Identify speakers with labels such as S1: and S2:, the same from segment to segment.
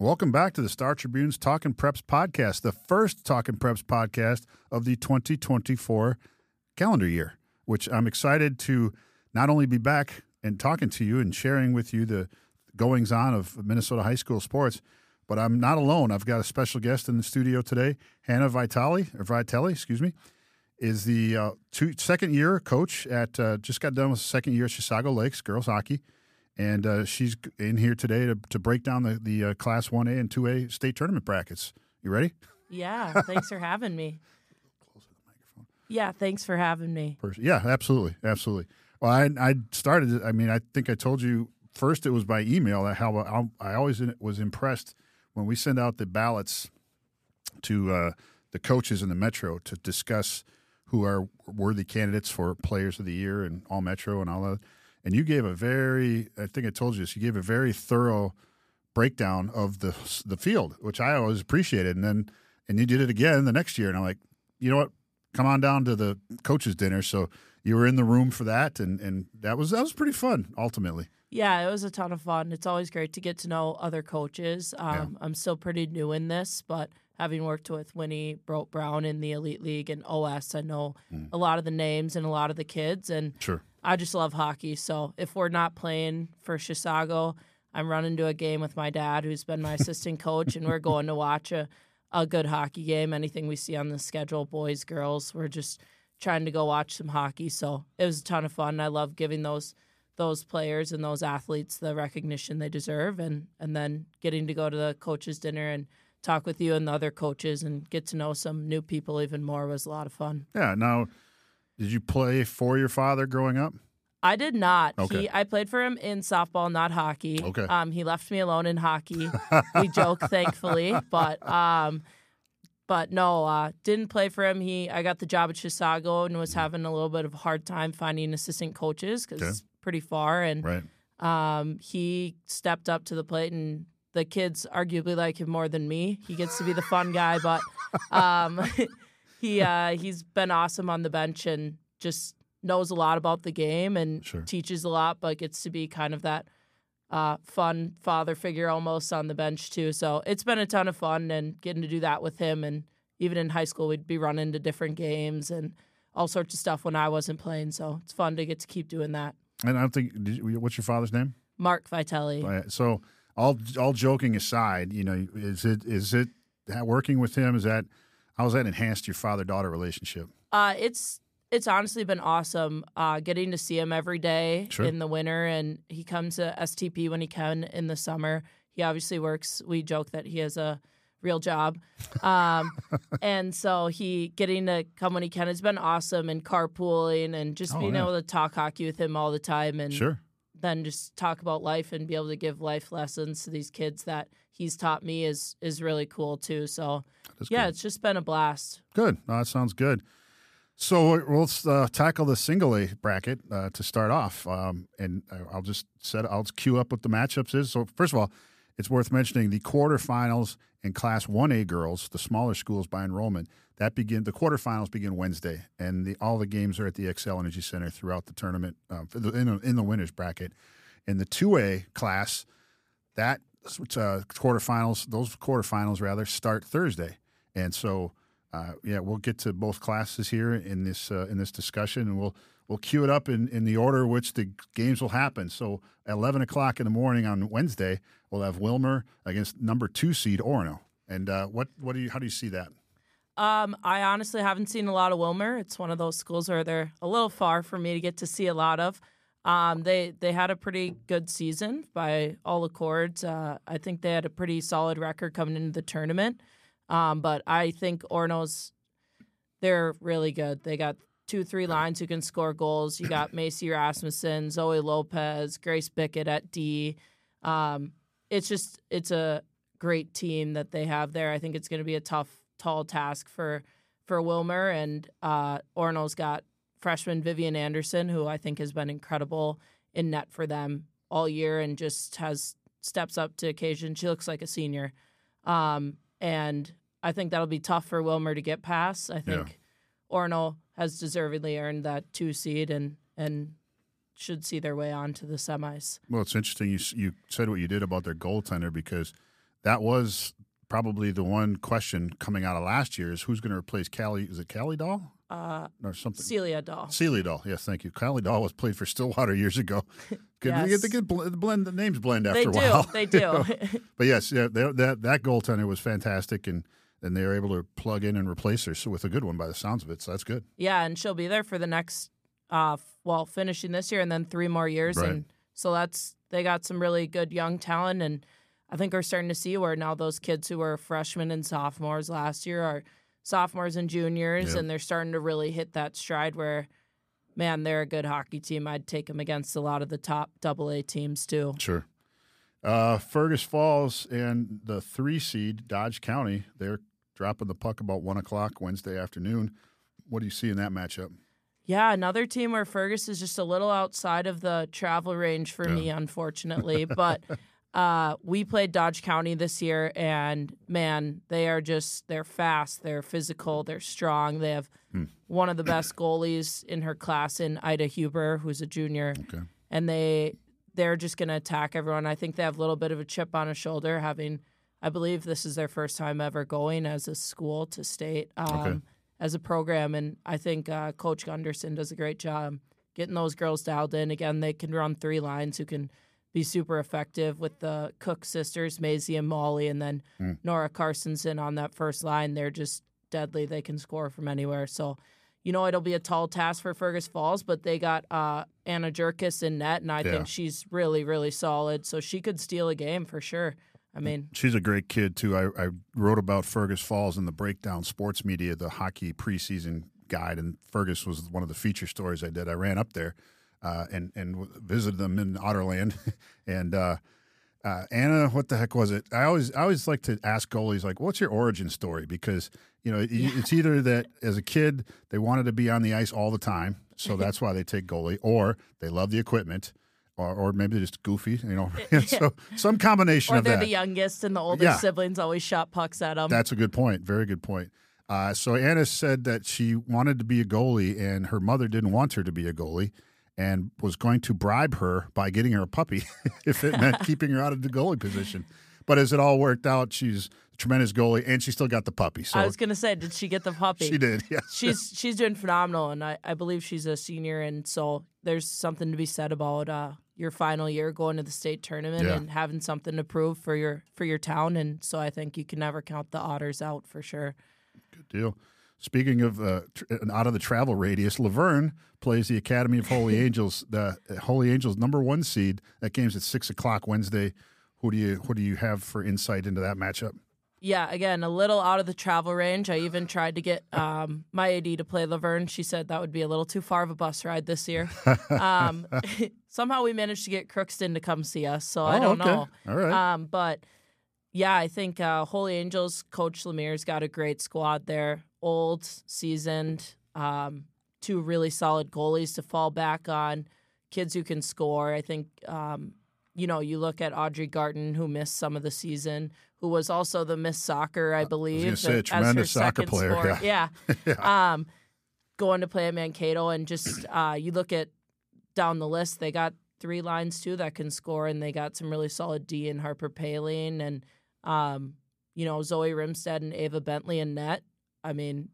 S1: Welcome back to the Star Tribune's Talking Preps podcast, the first Talking Preps podcast of the 2024 calendar year, which I'm excited to not only be back and talking to you and sharing with you the goings on of Minnesota high school sports, but I'm not alone. I've got a special guest in the studio today, Hannah Vitali, or Vitelli, excuse me, is the uh, two, second year coach at, uh, just got done with second year at Chisago Lakes girls hockey and uh, she's in here today to, to break down the, the uh, Class 1A and 2A state tournament brackets. You ready?
S2: Yeah, thanks for having me. Yeah, thanks for having me.
S1: Yeah, absolutely, absolutely. Well, I I started. I mean, I think I told you first. It was by email. How I always was impressed when we send out the ballots to uh, the coaches in the metro to discuss who are worthy candidates for players of the year and all metro and all that and you gave a very I think I told you this. You gave a very thorough breakdown of the the field, which I always appreciated. And then and you did it again the next year, and I'm like, you know what? Come on down to the coaches' dinner. So you were in the room for that, and and that was that was pretty fun ultimately.
S2: Yeah, it was a ton of fun. It's always great to get to know other coaches. Um, yeah. I'm still pretty new in this, but having worked with Winny Brodt Brown in the Elite League and OS, I know mm. a lot of the names and a lot of the kids. And
S1: sure.
S2: I just love hockey. So if we're not playing for Chisago, I'm running to a game with my dad, who's been my assistant coach, and we're going to watch a, a good hockey game. Anything we see on the schedule, boys, girls, we're just trying to go watch some hockey. So it was a ton of fun. I love giving those those players and those athletes the recognition they deserve, and and then getting to go to the coaches' dinner and talk with you and the other coaches and get to know some new people even more was a lot of fun.
S1: Yeah. Now did you play for your father growing up?
S2: I did not. Okay. He, I played for him in softball, not hockey.
S1: Okay.
S2: Um, he left me alone in hockey. we joke, thankfully, but um, but no, uh, didn't play for him. He, I got the job at Chisago and was having a little bit of a hard time finding assistant coaches because okay. it's pretty far. And
S1: right.
S2: um, he stepped up to the plate, and the kids arguably like him more than me. He gets to be the fun guy, but um, he uh, he's been awesome on the bench and just knows a lot about the game and
S1: sure.
S2: teaches a lot, but gets to be kind of that uh, fun father figure almost on the bench too. So it's been a ton of fun and getting to do that with him. And even in high school, we'd be running to different games and all sorts of stuff when I wasn't playing. So it's fun to get to keep doing that.
S1: And I don't think, what's your father's name?
S2: Mark Vitelli.
S1: So all all joking aside, you know, is it is it working with him? Is that How's that enhanced your father daughter relationship?
S2: Uh, it's it's honestly been awesome uh, getting to see him every day
S1: sure.
S2: in the winter, and he comes to STP when he can in the summer. He obviously works. We joke that he has a real job, um, and so he getting to come when he can has been awesome, and carpooling, and just oh, being yeah. able to talk hockey with him all the time, and
S1: sure.
S2: Then just talk about life and be able to give life lessons to these kids that he's taught me is is really cool too. So yeah, good. it's just been a blast.
S1: Good. that sounds good. So we'll uh, tackle the single A bracket uh, to start off, um, and I'll just set. I'll queue up what the matchups is. So first of all, it's worth mentioning the quarterfinals in Class One A girls, the smaller schools by enrollment. That begin the quarterfinals begin Wednesday, and the, all the games are at the Xcel Energy Center throughout the tournament uh, in, the, in the winners bracket. In the two A class, that uh, quarterfinals, those quarterfinals rather, start Thursday, and so uh, yeah, we'll get to both classes here in this uh, in this discussion, and we'll we'll cue it up in, in the order which the games will happen. So, at eleven o'clock in the morning on Wednesday, we'll have Willmar against number two seed Orono. And uh, what what do you how do you see that?
S2: Um, I honestly haven't seen a lot of Willmar. It's one of those schools where they're a little far for me to get to see a lot of. Um, they they had a pretty good season by all accords. Uh, I think they had a pretty solid record coming into the tournament. Um, but I think Orono's they're really good. They got two, three lines who can score goals. You got Macy Rasmussen, Zoe Lopez, Grace Bickett at D. Um, it's just it's a great team that they have there. I think it's going to be a tough, tall task for for Willmar and uh, Orono's got freshman Vivian Anderson, who I think has been incredible in net for them all year and just has steps up to occasion. She looks like a senior. Um, and I think that'll be tough for Willmar to get past. I think yeah. Orono has deservedly earned that two seed and and should see their way on to the semis.
S1: Well, it's interesting you you said what you did about their goaltender because that was probably the one question coming out of last year is who's going to replace Callie? Is it Callie Doll
S2: Uh,
S1: or something?
S2: Celia Doll.
S1: Celia Doll. Yes, thank you. Callie Doll was played for Stillwater years ago. Good, they
S2: Yes.
S1: get the good bl- blend. The names blend after
S2: They
S1: a
S2: do.
S1: while.
S2: They do.
S1: But yes, yeah, they, that that goaltender was fantastic, and and they are able to plug in and replace her with a good one by the sounds of it. So that's good.
S2: yeah, and she'll be there for the next, uh, f- well, finishing this year and then three more years.
S1: Right.
S2: And so that's they got some really good young talent, and I think we're starting to see where now those kids who were freshmen and sophomores last year are sophomores and juniors,
S1: Yeah.
S2: and they're starting to really hit that stride where. Man, they're a good hockey team. I'd take them against a lot of the top Double A teams too.
S1: Sure. Uh, Fergus Falls and the three seed Dodge County, they're dropping the puck about one o'clock Wednesday afternoon. What do you see in that matchup?
S2: Yeah, another team where Fergus is just a little outside of the travel range for me, unfortunately. but uh, we played Dodge County this year, and man, they are just they're fast, they're physical, they're strong. They have one of the best goalies in her class in Ida Huber, who's a junior,
S1: Okay.
S2: and they they're just going to attack everyone. I think they have a little bit of a chip on a shoulder, having I believe this is their first time ever going as a school to state. Um,
S1: Okay.
S2: As a program, and I think uh, Coach Gunderson does a great job getting those girls dialed in. Again, they can run three lines who can be super effective with the Cook sisters, Maisie and Molly, and then Nora Carsonson on that first line. They're just deadly. They can score from anywhere. So, you know, it'll be a tall task for Fergus Falls, but they got uh, Anna Jerkis in net, and I
S1: Yeah.
S2: think she's really, really solid. So she could steal a game for sure. I mean,
S1: She's a great kid too. I, I wrote about Fergus Falls in the Breakdown Sports Media, the hockey preseason guide, and Fergus was one of the feature stories I did. I ran up there uh, and and visited them in Otterland, and uh, uh, Anna, what the heck was it? I always I always like to ask goalies like, "What's your origin story?" Because you know it- it's either that as a kid they wanted to be on the ice all the time, so that's why they take goalie, or they love the equipment. Or, or maybe they're just goofy, you know. so some combination
S2: or
S1: of
S2: they're
S1: that.
S2: the youngest, and the older
S1: Yeah.
S2: siblings always shot pucks at them.
S1: That's a good point. Very good point. Uh, so Anna said that she wanted to be a goalie, and her mother didn't want her to be a goalie, and was going to bribe her by getting her a puppy if it meant keeping her out of the goalie position. But as it all worked out, she's a tremendous goalie, and she still got the puppy. So
S2: I was gonna say, did she get the puppy?
S1: she did. Yes.
S2: she's she's doing phenomenal, and I, I believe she's a senior, and so there's something to be said about uh, your final year going to the state tournament
S1: Yeah.
S2: and having something to prove for your for your town, and so I think you can never count the Otters out for sure.
S1: Good deal. Speaking of uh, tr- out of the travel radius, Luverne plays the Academy of Holy Angels, the uh, Holy Angels number one seed. That game's at six o'clock Wednesday. Who do you who do you have for insight into that matchup?
S2: Yeah, again, a little out of the travel range. I even tried to get um, my AD to play Luverne. She said that would be a little too far of a bus ride this year. Um, somehow we managed to get Crookston to come see us, so I
S1: Oh,
S2: don't
S1: okay.
S2: know.
S1: All right.
S2: Um, but yeah, I think uh, Holy Angels coach Lemire's got a great squad there. Old, seasoned, um, two really solid goalies to fall back on, kids who can score. I think um, you know you look at Audrey Garton who missed some of the season, who was also the Miss Soccer, I believe,
S1: gonna say, a
S2: as her
S1: tremendous soccer
S2: second
S1: player,
S2: sport.
S1: yeah.
S2: Yeah. Um, going to play at Mankato and just uh, you look at down the list, they got three lines too that can score, and they got some really solid D in Harper Paling and um, you know Zoe Rimstead and Ava Bentley and net. I mean,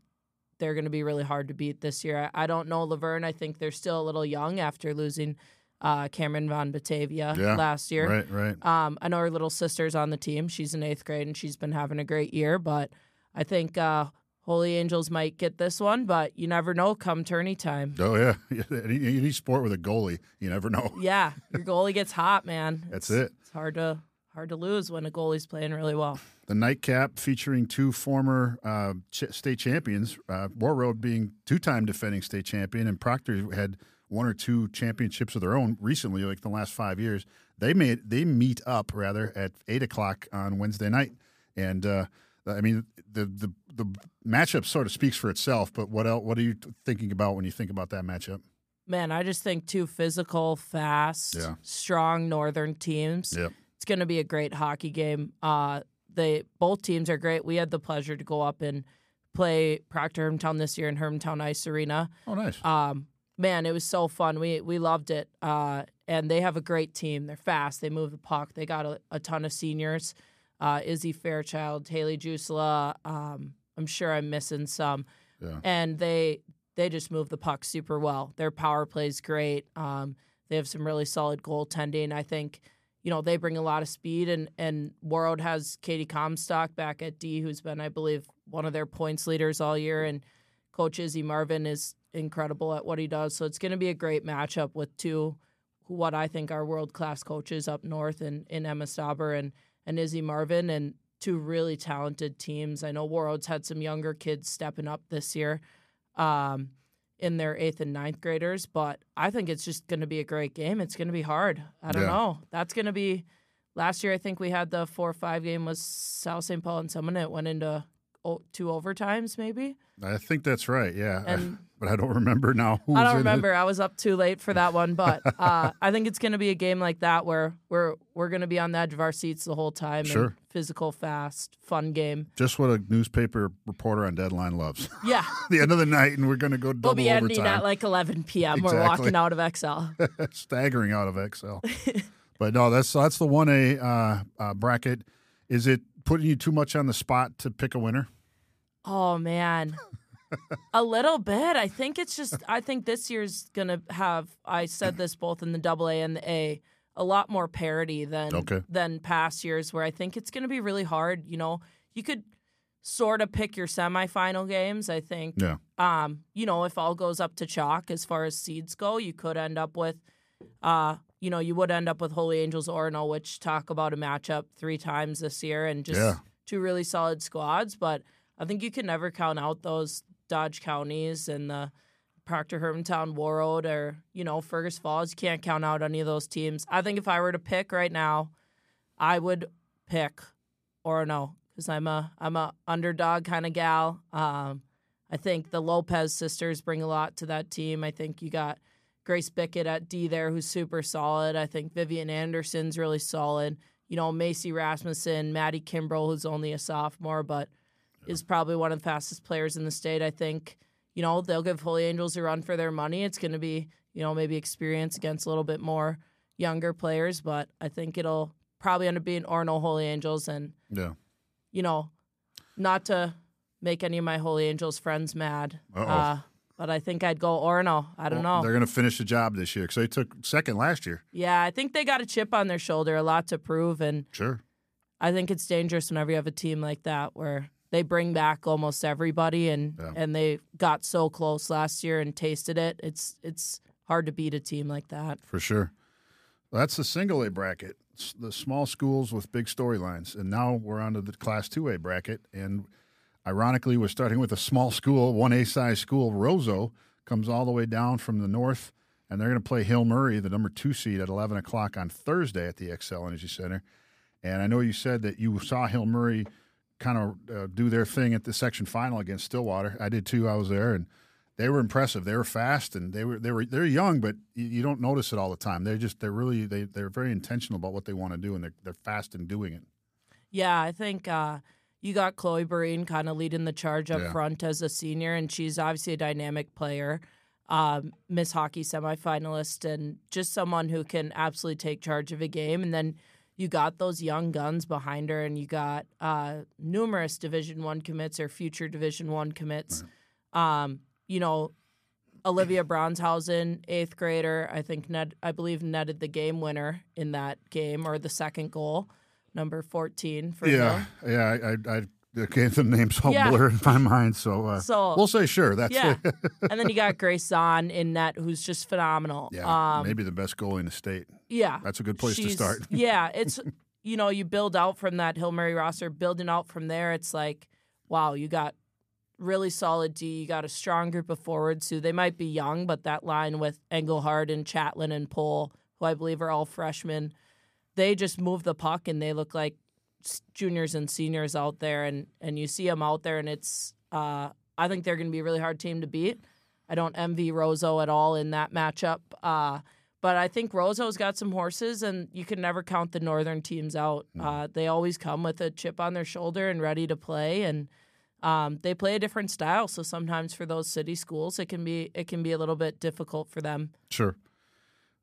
S2: they're going to be really hard to beat this year. I, I don't know Luverne. I think they're still a little young after losing uh, Cameron Von Batavia
S1: Yeah,
S2: last year.
S1: Right, right.
S2: Um, I know her little sister's on the team. She's in eighth grade and she's been having a great year. But I think uh, Holy Angels might get this one, but you never know come tourney time.
S1: Oh yeah, any, any sport with a goalie, you never know.
S2: Yeah, your goalie gets hot, man.
S1: That's
S2: It's-
S1: it.
S2: It's hard to hard to lose when a goalie's playing really well.
S1: The nightcap featuring two former uh, ch- state champions, uh, Warroad being two-time defending state champion, and Proctor had one or two championships of their own recently, like the last five years. They made they meet up rather at eight o'clock on Wednesday night, and uh, I mean the the the matchup sort of speaks for itself. But what else? What are you thinking about when you think about that matchup?
S2: Man, I just think two physical, fast,
S1: Yeah.
S2: strong northern teams.
S1: Yep.
S2: It's going to be a great hockey game. Uh, they both teams are great. We had the pleasure to go up and play Proctor Hermantown this year in Hermantown Ice Arena.
S1: Oh, nice.
S2: Um, man, it was so fun. We we loved it. Uh, and they have a great team. They're fast. They move the puck. They got a, a ton of seniors. uh, Izzy Fairchild, Haley Jusela. Um, I'm sure I'm missing some,
S1: Yeah.
S2: and they they just move the puck super well. Their power play is great. Um, they have some really solid goaltending. I think you know they bring a lot of speed, and and Warroad has Katie Comstock back at D, who's been I believe one of their points leaders all year, and Coach Izzy Marvin is incredible at what he does. So it's going to be a great matchup with two, what I think are world class coaches up north in, in Emma Stauber and, and Izzy Marvin, and two really talented teams. I know Warroad's had some younger kids stepping up this year um, in their eighth and ninth graders, but I think it's just going to be a great game. It's going to be hard. I don't
S1: Yeah.
S2: know. That's going to be. Last year, I think we had the four or five game was South St. Paul and Summit. It went into two overtimes, maybe.
S1: I think that's right. Yeah.
S2: And-
S1: but I don't remember now.
S2: I don't
S1: in it.
S2: remember. I was up too late for that one, but uh, I think it's going to be a game like that where we're we're going to be on the edge of our seats the whole time.
S1: Sure.
S2: Physical, fast, fun game.
S1: Just what a newspaper reporter on Deadline loves.
S2: Yeah,
S1: the end of the night, and we're going to go double
S2: we'll be ending
S1: overtime.
S2: at like 11 p.m. We're walking out of Xcel.
S1: staggering out of Xcel. but no, that's that's the one A uh, uh, bracket. Is it putting you too much on the spot to pick a winner?
S2: Oh man. a little bit. I think it's just I think this year's gonna have I said this both in the double A and the A, a lot more parity than
S1: Okay.
S2: than past years where I think it's gonna be really hard. You know, you could sort of pick your semifinal games. I think
S1: Yeah,
S2: um, you know, if all goes up to chalk as far as seeds go, you could end up with, uh, you know, you would end up with Holy Angels Orono, which talk about a matchup three times this year and just
S1: Yeah.
S2: two really solid squads. But I think you can never count out those Dodge counties and the Proctor Hermantown Warroad or, you know, Fergus Falls. You can't count out any of those teams. I think if I were to pick right now, I would pick Orono because I'm a I'm a underdog kind of gal. Um, I think the Lopez sisters bring a lot to that team. I think you got Grace Bickett at D there, who's super solid. I think Vivian Anderson's really solid. You know, Macy Rasmussen, Maddie Kimbrell, who's only a sophomore, but is probably one of the fastest players in the state. I think, you know, they'll give Holy Angels a run for their money. It's going to be, you know, maybe experience against a little bit more younger players, but I think it'll probably end up being Orono Holy Angels. And,
S1: yeah.
S2: you know, not to make any of my Holy Angels friends mad, uh, but I think I'd go Orono. I don't
S1: Well,
S2: know.
S1: They're going to finish the job this year because they took second last year.
S2: Yeah, I think they got a chip on their shoulder, a lot to prove, and
S1: Sure.
S2: I think it's dangerous whenever you have a team like that where they bring back almost everybody, and
S1: Yeah.
S2: and they got so close last year and tasted it. It's it's hard to beat a team like that.
S1: For sure. That's the single A bracket, s- the small schools with big storylines. And now we're on to the Class 2A bracket. And ironically, we're starting with a small school, 1A size school. Roseau comes all the way down from the north, and they're going to play Hill Murray, the number two seed, at 11 o'clock on Thursday at the Xcel Energy Center. And I know you said that you saw Hill Murray kind of uh, do their thing at the section final against Stillwater. I did too. I was there, and they were impressive. They were fast, and they were they were they're young, but you, you don't notice it all the time. They're just they're really they they're very intentional about what they want to do, and they're they're fast in doing it.
S2: Yeah, I think uh, you got Chloe Breen kind of leading the charge up
S1: Yeah.
S2: front as a senior, and she's obviously a dynamic player, um, Miss Hockey semifinalist, and just someone who can absolutely take charge of a game. And then you got those young guns behind her, and you got uh, numerous Division One commits or future Division One commits. Um, you know, Olivia Bronshausen, eighth grader, I think net, I believe netted the game winner in that game or the second goal, number fourteen for
S1: yeah,
S2: Hill.
S1: yeah. I I, I gave the names all
S2: Yeah.
S1: blur in my mind, so uh,
S2: So
S1: we'll say sure. That's
S2: yeah, and then you got Grace Zahn in net, who's just phenomenal.
S1: yeah,
S2: um,
S1: maybe the best goalie in the state.
S2: yeah,
S1: That's a good place to start.
S2: yeah, it's you know you build out from that Hill Murray roster, building out from there. It's like wow, you got really solid D. You got a strong group of forwards who they might be young, but that line with Engelhard and Chatlin and Pohl, who I believe are all freshmen, they just move the puck and they look like juniors and seniors out there, and and you see them out there, and it's uh, I think they're going to be a really hard team to beat. I don't envy Roseau at all in that matchup. Uh, but I think Roseau's got some horses, and you can never count the northern teams out. Uh, they always come with a chip on their shoulder and ready to play, and um, they play a different style. So sometimes for those city schools, it can be it can be a little bit difficult for them.
S1: Sure.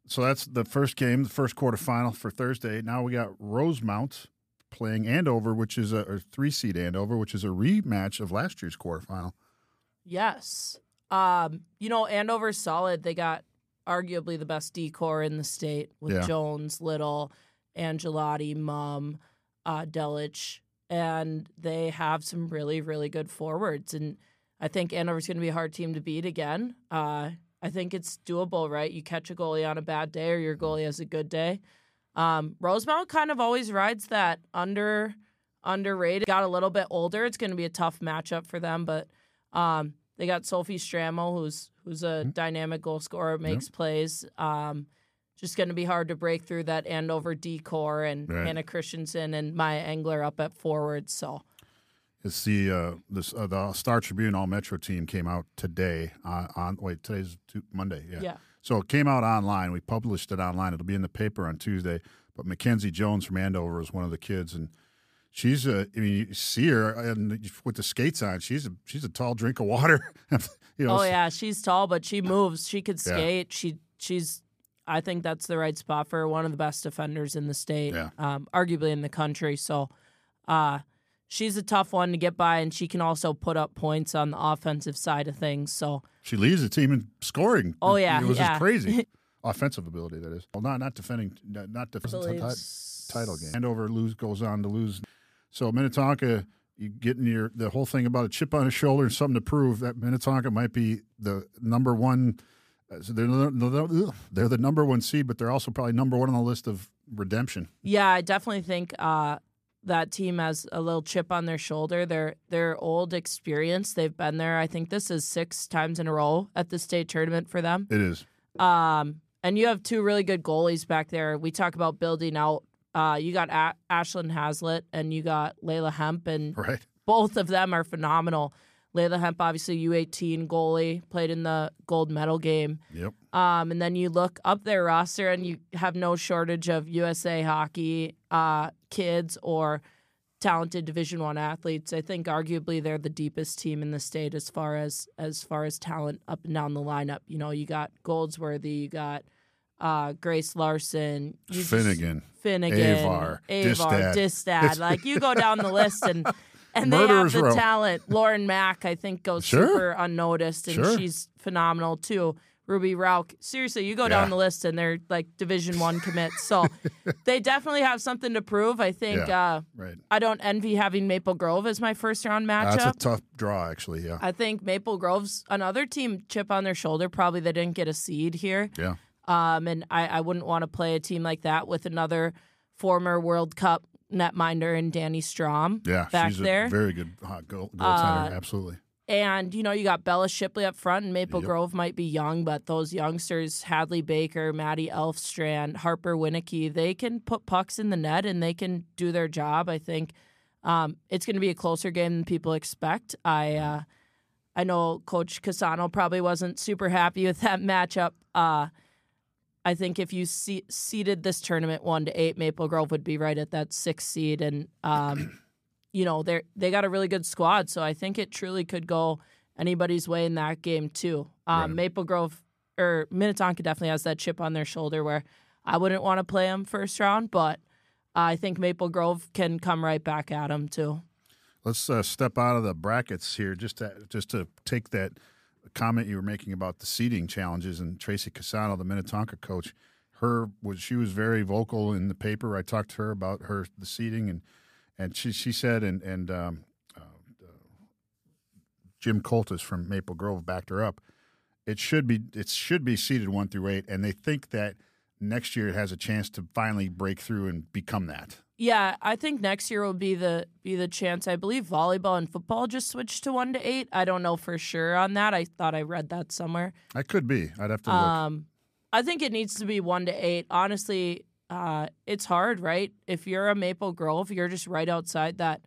S1: So that's the first game, the first quarterfinal for Thursday. Now we got Rosemount playing Andover, which is a three seed Andover, which is a rematch of last year's quarterfinal.
S2: Yes. Um, you know, Andover's solid. They got arguably the best D corps in the state with
S1: Yeah.
S2: Jones, Little, Angelotti, Mum, uh, Delich, and they have some really, really good forwards. And I think Andover's going to be a hard team to beat again. Uh, I think it's doable, right? You catch a goalie on a bad day, or your goalie has a good day. Um, Rosemount kind of always rides that under underrated. Got a little bit older. It's going to be a tough matchup for them, but um, they got Sophie Stramo, who's who's a dynamic goal scorer, makes plays. Um, just going to be hard to break through that Andover D corps and
S1: Right.
S2: Hannah Christensen and Maya Engler up at forward. So
S1: It's the uh, this uh, the Star Tribune All Metro team came out today on, on wait today's Monday yeah.
S2: yeah,
S1: so it came out online we published it online it'll be in the paper on Tuesday but Mackenzie Jones from Andover is one of the kids and she's a I mean you see her and with the skates on she's a she's a tall drink of water you know
S2: oh yeah, she's tall, but she moves. She could
S1: Yeah.
S2: skate. She she's. I think that's the right spot for her. One of the best defenders in the state,
S1: Yeah.
S2: um, arguably in the country. So, uh, she's a tough one to get by, and she can also put up points on the offensive side of things. So,
S1: she leads the team in scoring
S2: Oh, yeah,
S1: it was
S2: yeah.
S1: just crazy offensive ability that is well not not defending not defending
S2: believe
S1: title game. Andover lose goes on to lose. So Minnetonka, you getting your the whole thing about a chip on his shoulder and something to prove that Minnetonka might be the number one. uh, So they're the- they're the number one seed, but they're also probably number one on the list of redemption.
S2: Yeah, I definitely think uh, that team has a little chip on their shoulder. They're they're old, experienced. They've been there. I think this is six times in a row at the state tournament for them.
S1: It is.
S2: Um, and you have two really good goalies back there. We talk about building out. Uh, you got a- Ashlyn Hazlitt and you got Layla Hemp, and
S1: Right.
S2: both of them are phenomenal. Layla Hemp, obviously U18 goalie, played in the gold medal game.
S1: Yep.
S2: Um, and then you look up their roster, and you have no shortage of USA hockey uh, kids or talented Division One athletes. I think arguably they're the deepest team in the state as far as as far as talent up and down the lineup. You know, you got Goldsworthy, you got uh, Grace Larson, you just-
S1: Finnegan.
S2: Finnegan,
S1: Avar,
S2: Avar,
S1: Distad.
S2: Distad. Like you go down the list and and they have the
S1: row.
S2: talent. Lauren Mack, I think, goes
S1: Sure.
S2: super unnoticed and
S1: Sure.
S2: she's phenomenal too. Ruby Rauk. Seriously, you go
S1: Yeah.
S2: down the list and they're like Division One commits. So they definitely have something to prove. I think
S1: Yeah.
S2: uh,
S1: Right.
S2: I don't envy having Maple Grove as my first round matchup.
S1: That's a tough draw, actually. Yeah.
S2: I think Maple Grove's another team chip on their shoulder. Probably they didn't get a seed here.
S1: Yeah.
S2: Um, and I, I wouldn't want to play a team like that with another former World Cup netminder and Danny Strom
S1: Yeah.
S2: back
S1: she's
S2: there.
S1: a very good hot goal, goaltender.
S2: Uh,
S1: Absolutely.
S2: And, you know, you got Bella Shipley up front, and Maple
S1: Yep.
S2: Grove might be young, but those youngsters, Hadley Baker, Maddie Elfstrand, Harper Winnicky, they can put pucks in the net and they can do their job. I think um, it's going to be a closer game than people expect. I uh, I know Coach Casano probably wasn't super happy with that matchup. Uh, I think if you se- seeded this tournament one to eight, Maple Grove would be right at that sixth seed, and um, you know they they got a really good squad, so I think it truly could go anybody's way in that game too. Um,
S1: Right.
S2: Maple Grove or Minnetonka definitely has that chip on their shoulder where I wouldn't want to play them first round, but I think Maple Grove can come right back at them too.
S1: Let's uh, step out of the brackets here just to just to take that comment you were making about the seating challenges and Tracy Casano, the Minnetonka coach. Her was she was very vocal in the paper. I talked to her about her the seating and and she she said and and um, uh, Jim Coltis from Maple Grove backed her up. It should be it should be seated one through eight, and they think that next year it has a chance to finally break through and become that.
S2: Yeah, I think next year will be the be the chance. I believe volleyball and football just switched to one to eight. I don't know for sure on that. I thought I read that somewhere.
S1: I could be. I'd have to look.
S2: Um, I think it needs to be one to eight. Honestly, uh, it's hard, right? If you're a Maple Grove, you're just right outside that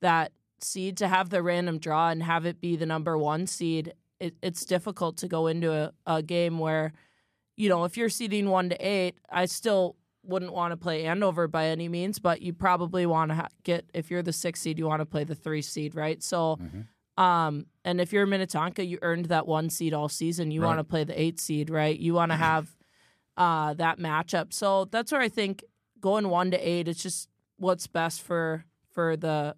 S2: that seed to have the random draw and have it be the number one seed. It, it's difficult to go into a, a game where, you know, if you're seeding one to eight, I still wouldn't want to play Andover by any means, but you probably want to ha- get if you're the six seed, you want to play the three seed, right? So. Um, and if you're Minnetonka, you earned that one seed all season. You
S1: Right.
S2: want to play the eight seed, right? You want to have uh, that matchup. So that's where I think going one to eight, it's just what's best for for the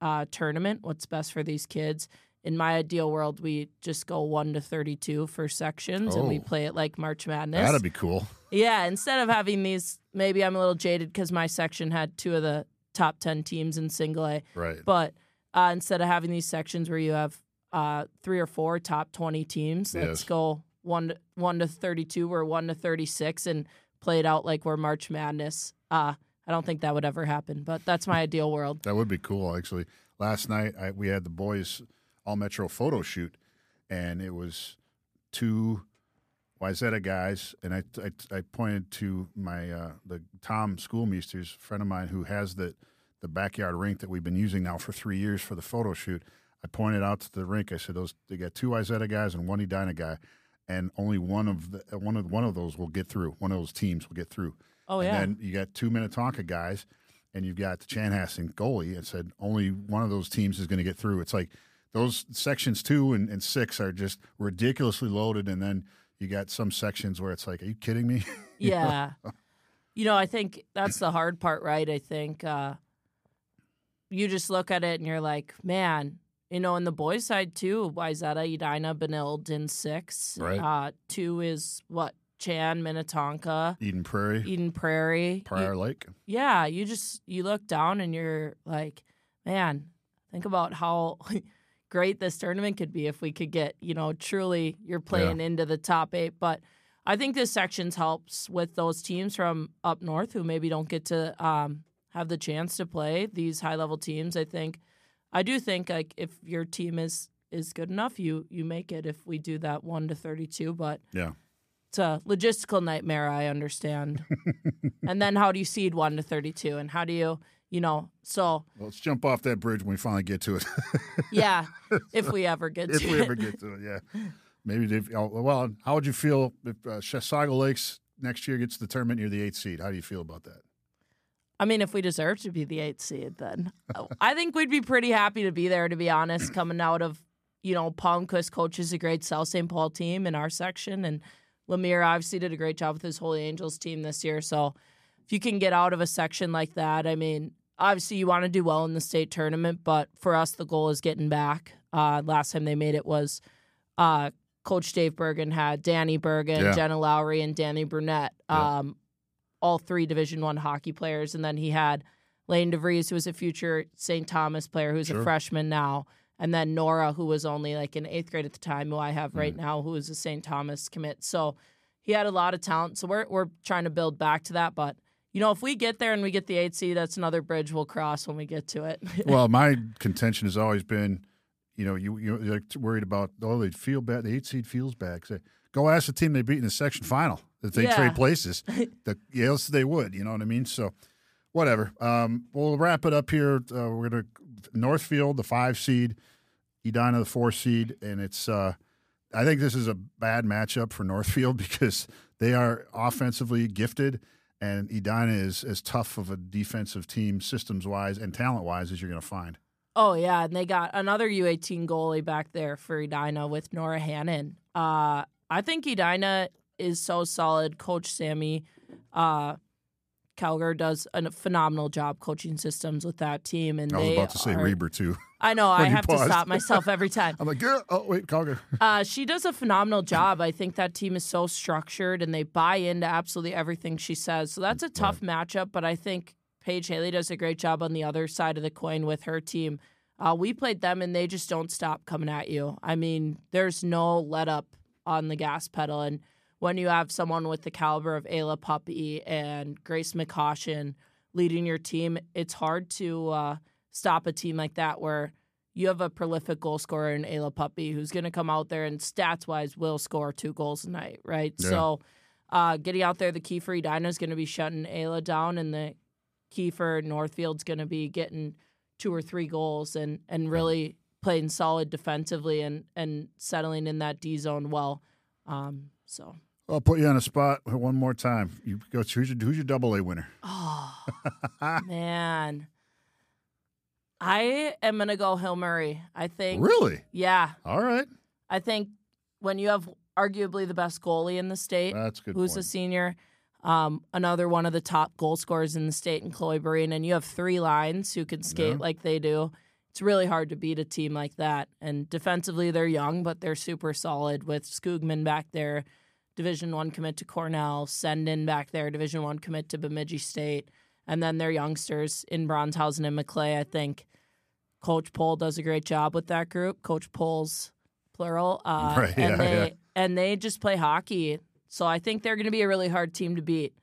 S2: uh, tournament, what's best for these kids. In my ideal world, we just go one to thirty-two for sections, and we
S1: Oh.
S2: play it like March Madness.
S1: That'd be cool.
S2: Yeah, instead of having these, maybe I'm a little jaded because my section had two of the top 10 teams in single A.
S1: Right.
S2: But uh, instead of having these sections where you have uh, three or four top 20 teams, let's go one to, one to 32 or one to 36 and play it out like we're March Madness. Uh, I don't think that would ever happen, but that's my ideal world.
S1: That would be cool, actually. Last night I, we had the boys all metro photo shoot, and it was two Wayzata guys, and I, I, I pointed to my uh, the Tom Schoolmeisters, friend of mine who has the the backyard rink that we've been using now for three years for the photo shoot. I pointed out to the rink. I said, "Those they got two Wayzata guys and one Edina guy, and only one of the one of one of those will get through. One of those teams will get through."
S2: Oh,
S1: and
S2: yeah.
S1: then you got two Minnetonka guys, and you've got the Chanhassen goalie. and said only one of those teams is going to get through. It's like those sections two and, and six are just ridiculously loaded, and then you got some sections where it's like, are you kidding me?
S2: Yeah. you know, I think that's the hard part, right? I think uh, you just look at it and you're like, man, you know, in the boys' side too, Wayzata, Edina, Benilde in six.
S1: Right.
S2: Uh, two is what? Chan, Minnetonka,
S1: Eden Prairie,
S2: Eden Prairie. You-
S1: Prior Lake.
S2: yeah, you just you look down and you're like, man, think about how great this tournament could be if we could get, you know, truly you're playing into the top eight. But I think this sections helps with those teams from up north who maybe don't get to um, have the chance to play these high level teams. I think I do think like if your team is is good enough, you you make it if we do that one to thirty two. But
S1: Yeah.
S2: it's a logistical nightmare. I understand. and then how do you seed one to thirty-two, and how do you, you know, so
S1: Well, let's jump off that bridge when we finally get to it.
S2: yeah, if we ever get to it.
S1: if
S2: to
S1: we
S2: it.
S1: ever get to it, yeah. Maybe they've. oh, Well, how would you feel if uh, Chisago Lakes next year gets the tournament near the eighth seed? How do you feel about that?
S2: I mean, if we deserve to be the eighth seed, then I think we'd be pretty happy to be there. To be honest, coming out of you know, Palmquist coaches a great South St. Paul team in our section, and Lemire obviously did a great job with his Holy Angels team this year. So if you can get out of a section like that, I mean, obviously you want to do well in the state tournament, but for us, the goal is getting back. Uh, last time they made it was uh, Coach Dave Bergen had Danny Bergen,
S1: Yeah.
S2: Jenna Lowry, and Danny.
S1: Yeah.
S2: Um, all three Division One hockey players, and then he had Lane DeVries, who was a future St. Thomas player, who's
S1: Sure.
S2: a freshman now, and then Nora, who was only like in eighth grade at the time, who I have
S1: Mm.
S2: right now, who is a St. Thomas commit. So he had a lot of talent. So we're we're trying to build back to that, but. You know, if we get there and we get the eight seed, that's another bridge we'll cross when we get to it.
S1: well, my contention has always been, you know, you you're worried about oh they feel bad, the eight seed feels bad. Say, go ask the team they beat in the section final if they
S2: Yeah.
S1: trade places. the yes, they would. You know what I mean? So, whatever. Um, we'll wrap it up here. Uh, we're gonna Northfield, the five seed, Edina, the four seed, and it's. Uh, I think this is a bad matchup for Northfield because they are offensively gifted, and Edina is as tough of a defensive team, systems wise and talent wise, as you're going to find.
S2: Oh yeah, and they got another U18 goalie back there for Edina with Nora Hannon. Uh, I think Edina is so solid. Coach Sammy uh, Calgar does a phenomenal job coaching systems with that team, and
S1: I was about to say
S2: are,
S1: Reber too.
S2: I know I have to stop myself every time.
S1: I'm like, yeah. Oh wait, Calgary.
S2: Uh, she does a phenomenal job. I think that team is so structured and they buy into absolutely everything she says. So that's a tough matchup, but I think Paige Haley does a great job on the other side of the coin with her team. Uh, we played them and they just don't stop coming at you. I mean, there's no let up on the gas pedal. And when you have someone with the caliber of Ayla Puppe and Grace McCaution leading your team, it's hard to uh, stop a team like that where you have a prolific goal scorer in Ayla Puppe who's going to come out there and stats wise will score two goals a night, right?
S1: Yeah.
S2: So uh, getting out there, the key for Edina is going to be shutting Ayla down, and the key for Northfield's going to be getting two or three goals and and really playing solid defensively and and settling in that D zone well. Um, so
S1: I'll put you on a spot one more time. You go. Who's your who's your double A winner?
S2: oh man, I am gonna go Hill Murray. I think
S1: Really?
S2: yeah.
S1: All right.
S2: I think when you have arguably the best goalie in the state,
S1: That's good.
S2: who's
S1: point.
S2: a senior, um, another one of the top goal scorers in the state in Chloe Breen, and you have three lines who can skate
S1: Yeah.
S2: like they do. It's really hard to beat a team like that. And defensively, they're young, but they're super solid with Skoogman back there, Division One commit to Cornell, Sendin back there, Division One commit to Bemidji State, and then their youngsters in Bronzehausen and Maclay. I think Coach Pohl does a great job with that group. Coach Pohl's plural, uh,
S1: Right,
S2: and
S1: yeah,
S2: they
S1: yeah.
S2: and they just play hockey. So I think they're going to be a really hard team to beat.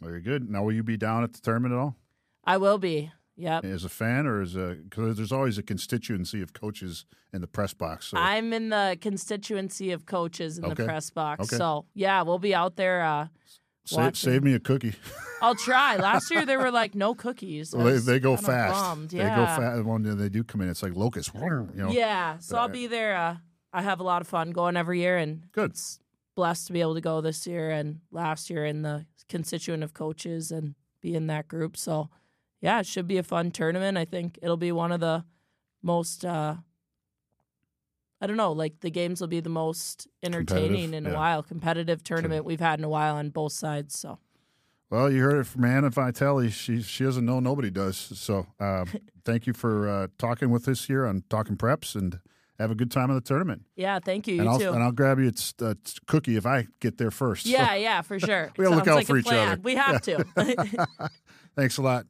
S1: Very good. Now, will you be down at the tournament at all?
S2: I will be. Yep.
S1: As a fan, or as a because there's always a constituency of coaches in the press box. So
S2: I'm in the constituency of coaches in
S1: Okay.
S2: the press box.
S1: Okay.
S2: So yeah, we'll be out there. Uh,
S1: save, save me a cookie.
S2: I'll try. Last year there were like no cookies.
S1: Well, they, they go fast.
S2: bummed.
S1: They go fast. When they do come in, it's like locusts. You know.
S2: Yeah. So I'll
S1: Uh,
S2: be there. Uh, I have a lot of fun going every year, and
S1: Good.
S2: it's blessed to be able to go this year and last year in the constituent of coaches and be in that group. So yeah, it should be a fun tournament. I think it'll be one of the most. Uh, I don't know, like the games will be the most entertaining in a while, competitive tournament we've had in a while on both sides. So
S1: Well, you heard it from Hannah Vitelli. She she doesn't know, nobody does. So um, thank you for uh, talking with us here on Talking Preps, and have a good time in the tournament.
S2: yeah, thank you. You
S1: and I'll
S2: too.
S1: and I'll grab you a uh, cookie if I get there first. So,
S2: yeah, yeah, for sure.
S1: We gotta look out
S2: like
S1: for each
S2: plan.
S1: other.
S2: We have to.
S1: thanks a lot.